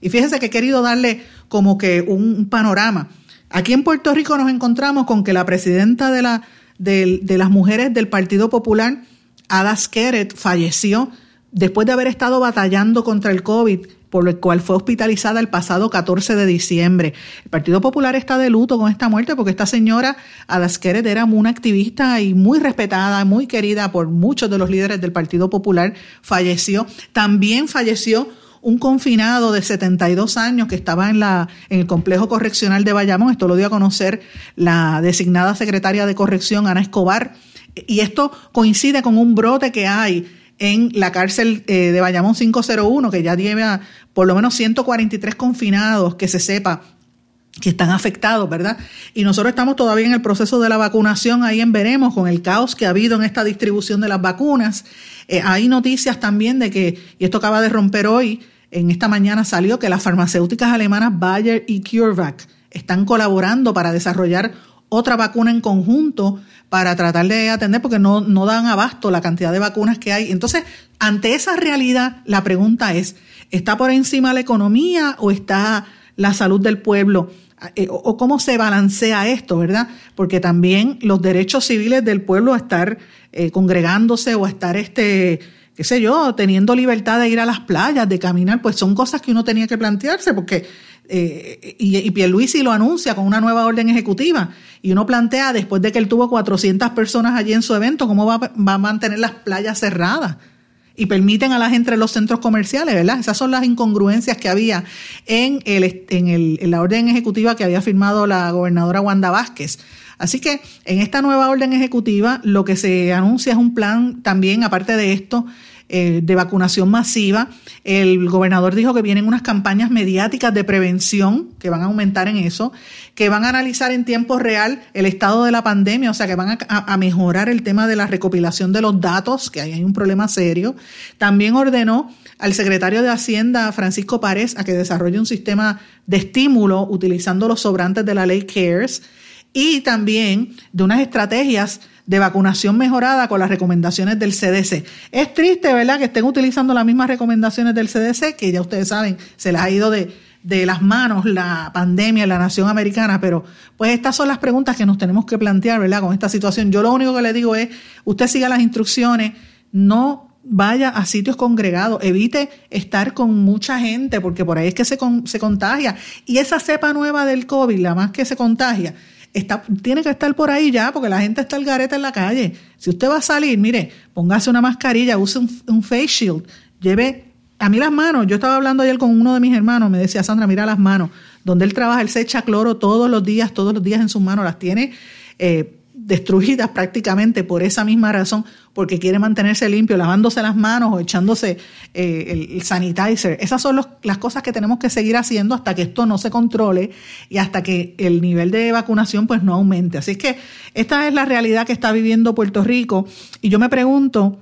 y fíjense que he querido darle como que un, panorama. Aquí en Puerto Rico nos encontramos con que la presidenta de, la, de, de las mujeres del Partido Popular, Ada Skeret, falleció después de haber estado batallando contra el COVID, por lo cual fue hospitalizada el pasado 14 de diciembre. El Partido Popular está de luto con esta muerte porque esta señora Adasqueret era una activista y muy respetada, muy querida por muchos de los líderes del Partido Popular. Falleció. También falleció un confinado de 72 años que estaba en, la, en el complejo correccional de Bayamón. Esto lo dio a conocer la designada secretaria de corrección, Ana Escobar. Y esto coincide con un brote que hay en la cárcel eh, de Bayamón 501, que ya lleva por lo menos 143 confinados, que se sepa que están afectados, ¿verdad? Y nosotros estamos todavía en el proceso de la vacunación, ahí en veremos, con el caos que ha habido en esta distribución de las vacunas. Eh, hay noticias también de que, y esto acaba de romper hoy, en esta mañana salió que las farmacéuticas alemanas Bayer y CureVac están colaborando para desarrollar otra vacuna en conjunto para tratar de atender, porque no, no dan abasto la cantidad de vacunas que hay. Entonces, ante esa realidad, la pregunta es, ¿está por encima la economía o está la salud del pueblo? Eh, o cómo se balancea esto, ¿verdad? Porque también los derechos civiles del pueblo a estar eh, congregándose o a estar, este, qué sé yo, teniendo libertad de ir a las playas, de caminar, pues son cosas que uno tenía que plantearse, porque eh, y, y Pierluisi lo anuncia con una nueva orden ejecutiva y uno plantea después de que él tuvo 400 personas allí en su evento, cómo va, va a mantener las playas cerradas y permiten a la gente en los centros comerciales, ¿verdad? Esas son las incongruencias que había en, el, en, el, en la orden ejecutiva que había firmado la gobernadora Wanda Vázquez. Así que en esta nueva orden ejecutiva lo que se anuncia es un plan también, aparte de esto, eh, de vacunación masiva. El gobernador dijo que vienen unas campañas mediáticas de prevención que van a aumentar en eso, que van a analizar en tiempo real el estado de la pandemia, o sea, que van a, mejorar el tema de la recopilación de los datos, que ahí hay un problema serio. También ordenó al secretario de Hacienda, Francisco Párez, a que desarrolle un sistema de estímulo utilizando los sobrantes de la ley CARES y también de unas estrategias de vacunación mejorada con las recomendaciones del CDC. Es triste, ¿verdad?, que estén utilizando las mismas recomendaciones del CDC, que ya ustedes saben, se les ha ido de, de las manos la pandemia en la nación americana, pero pues estas son las preguntas que nos tenemos que plantear, ¿verdad?, con esta situación. Yo lo único que le digo es, usted siga las instrucciones, no vaya a sitios congregados, evite estar con mucha gente, porque por ahí es que se, se contagia. Y esa cepa nueva del COVID, la más que se contagia, está, tiene que estar por ahí ya, porque la gente está al gareta en la calle. Si usted va a salir, mire, póngase una mascarilla, use un, face shield, lleve a mí las manos, yo estaba hablando ayer con uno de mis hermanos, me decía Sandra, mira las manos, donde él trabaja, él se echa cloro todos los días, todos los días en sus manos, las tiene eh, destruidas prácticamente por esa misma razón, porque quiere mantenerse limpio, lavándose las manos o echándose eh, el, sanitizer. Esas son las cosas que tenemos que seguir haciendo hasta que esto no se controle y hasta que el nivel de vacunación pues no aumente. Así es que esta es la realidad que está viviendo Puerto Rico y yo me pregunto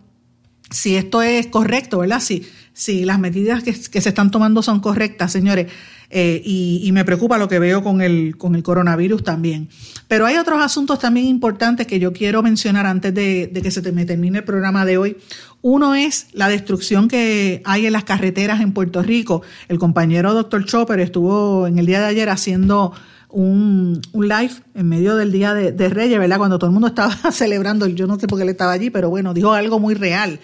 si esto es correcto, ¿verdad? Si, si las medidas que, que se están tomando son correctas, señores. Eh, y, me preocupa lo que veo con el, con el coronavirus también. Pero hay otros asuntos también importantes que yo quiero mencionar antes de, que se me termine el programa de hoy. Uno es la destrucción que hay en las carreteras en Puerto Rico. El compañero doctor Chopper estuvo en el día de ayer haciendo un, un live en medio del Día de, de Reyes, ¿verdad? Cuando todo el mundo estaba celebrando, yo no sé por qué él estaba allí, pero bueno, dijo algo muy real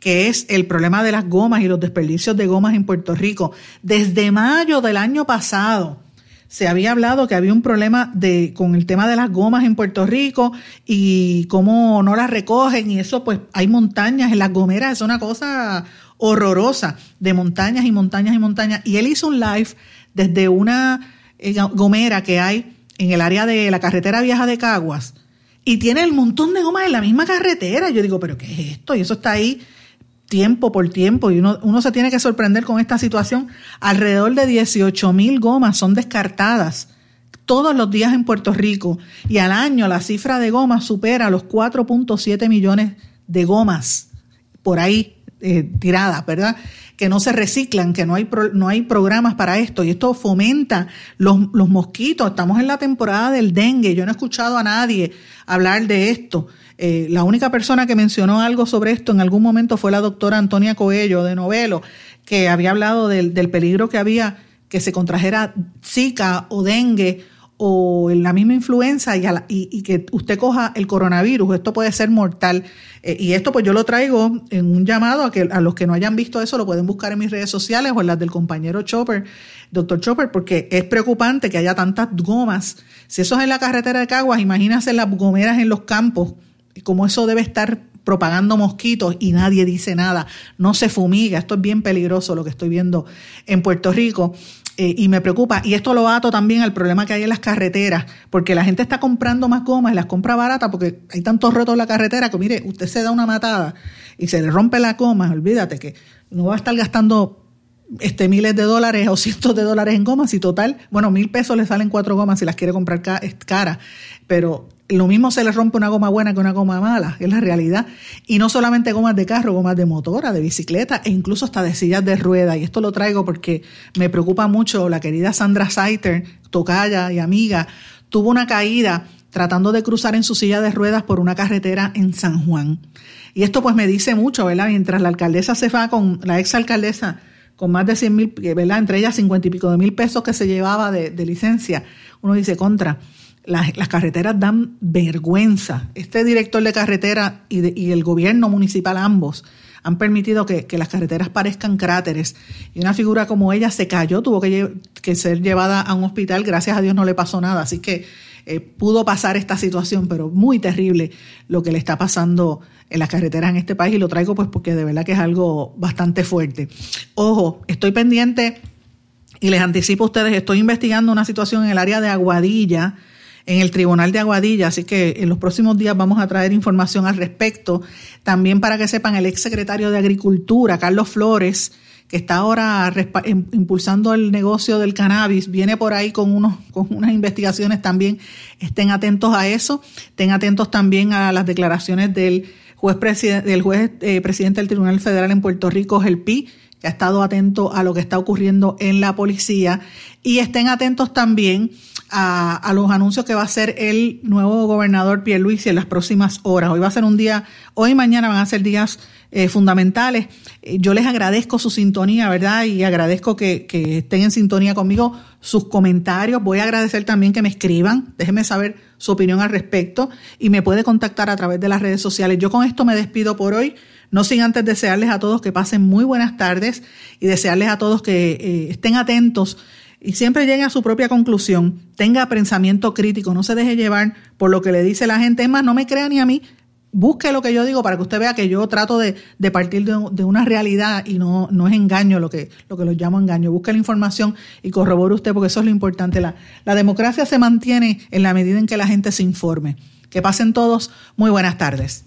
que es el problema de las gomas y los desperdicios de gomas en Puerto Rico. Desde mayo del año pasado se había hablado que había un problema de, con el tema de las gomas en Puerto Rico y cómo no las recogen y eso pues hay montañas en las gomeras, es una cosa horrorosa de montañas y montañas y montañas. Y él hizo un live desde una eh, gomera que hay en el área de la carretera vieja de Caguas y tiene el montón de gomas en la misma carretera. Yo digo, pero ¿qué es esto? Y eso está ahí tiempo por tiempo y uno, uno se tiene que sorprender con esta situación. Alrededor de 18 mil gomas son descartadas todos los días en Puerto Rico y al año la cifra de gomas supera los 4.7 millones de gomas por ahí eh, tiradas, ¿verdad? Que no se reciclan, que no hay, no hay programas para esto y esto fomenta los, los mosquitos. Estamos en la temporada del dengue, yo no he escuchado a nadie hablar de esto. Eh, la única persona que mencionó algo sobre esto en algún momento fue la doctora Antonia Coello de Novelo, que había hablado del, peligro que había que se contrajera Zika o dengue o la misma influenza y, y, que usted coja el coronavirus, esto puede ser mortal. Eh, y esto pues yo lo traigo en un llamado a que a los que no hayan visto eso lo pueden buscar en mis redes sociales o en las del compañero Chopper, doctor Chopper, porque es preocupante que haya tantas gomas. Si eso es en la carretera de Caguas, imagínense las gomeras en los campos como eso debe estar propagando mosquitos y nadie dice nada, no se fumiga, esto es bien peligroso lo que estoy viendo en Puerto Rico. Eh, y me preocupa. Y esto lo ato también al problema que hay en las carreteras, porque la gente está comprando más gomas y las compra baratas porque hay tantos rotos en la carretera que, mire, usted se da una matada y se le rompe la goma, olvídate que no va a estar gastando este, miles de dólares o cientos de dólares en gomas y total, bueno, mil pesos le salen cuatro gomas si las quiere comprar cara, pero lo mismo se le rompe una goma buena que una goma mala, es la realidad. Y no solamente gomas de carro, gomas de motora, de bicicleta e incluso hasta de sillas de rueda. Y esto lo traigo porque me preocupa mucho. La querida Sandra Saiter, tocaya y amiga, tuvo una caída tratando de cruzar en su silla de ruedas por una carretera en San Juan. Y esto pues me dice mucho, ¿verdad? Mientras la alcaldesa se va con, la ex alcaldesa, con más de 100 mil, ¿verdad? Entre ellas 50 y pico de mil pesos que se llevaba de, de licencia, uno dice contra las, carreteras dan vergüenza. Este director de carretera y, el gobierno municipal ambos han permitido que, las carreteras parezcan cráteres. Y una figura como ella se cayó, tuvo que, ser llevada a un hospital, gracias a Dios no le pasó nada. Así que eh, pudo pasar esta situación, pero muy terrible lo que le está pasando en las carreteras en este país. Y lo traigo pues porque de verdad que es algo bastante fuerte. Ojo, estoy pendiente y les anticipo a ustedes, estoy investigando una situación en el área de Aguadilla en el Tribunal de Aguadilla, así que en los próximos días vamos a traer información al respecto. También para que sepan, el ex secretario de Agricultura, Carlos Flores, que está ahora impulsando el negocio del cannabis, viene por ahí con, unos, con unas investigaciones también. Estén atentos a eso, estén atentos también a las declaraciones del juez, del juez eh, presidente del Tribunal Federal en Puerto Rico, Pi, que ha estado atento a lo que está ocurriendo en la policía. Y estén atentos también a, los anuncios que va a hacer el nuevo gobernador Pierluisi en las próximas horas. Hoy va a ser un día, hoy y mañana van a ser días eh, fundamentales. Eh, yo les agradezco su sintonía, ¿verdad? Y agradezco que, estén en sintonía conmigo, sus comentarios. Voy a agradecer también que me escriban, déjenme saber su opinión al respecto y me puede contactar a través de las redes sociales. Yo con esto me despido por hoy. No sin antes desearles a todos que pasen muy buenas tardes y desearles a todos que eh, estén atentos y siempre llegue a su propia conclusión, tenga pensamiento crítico, no se deje llevar por lo que le dice la gente, es más, no me crea ni a mí, busque lo que yo digo para que usted vea que yo trato de, partir de, una realidad y no, no es engaño lo que, lo que lo llamo engaño. Busque la información y corrobore usted porque eso es lo importante. La, la democracia se mantiene en la medida en que la gente se informe. Que pasen todos. Muy buenas tardes.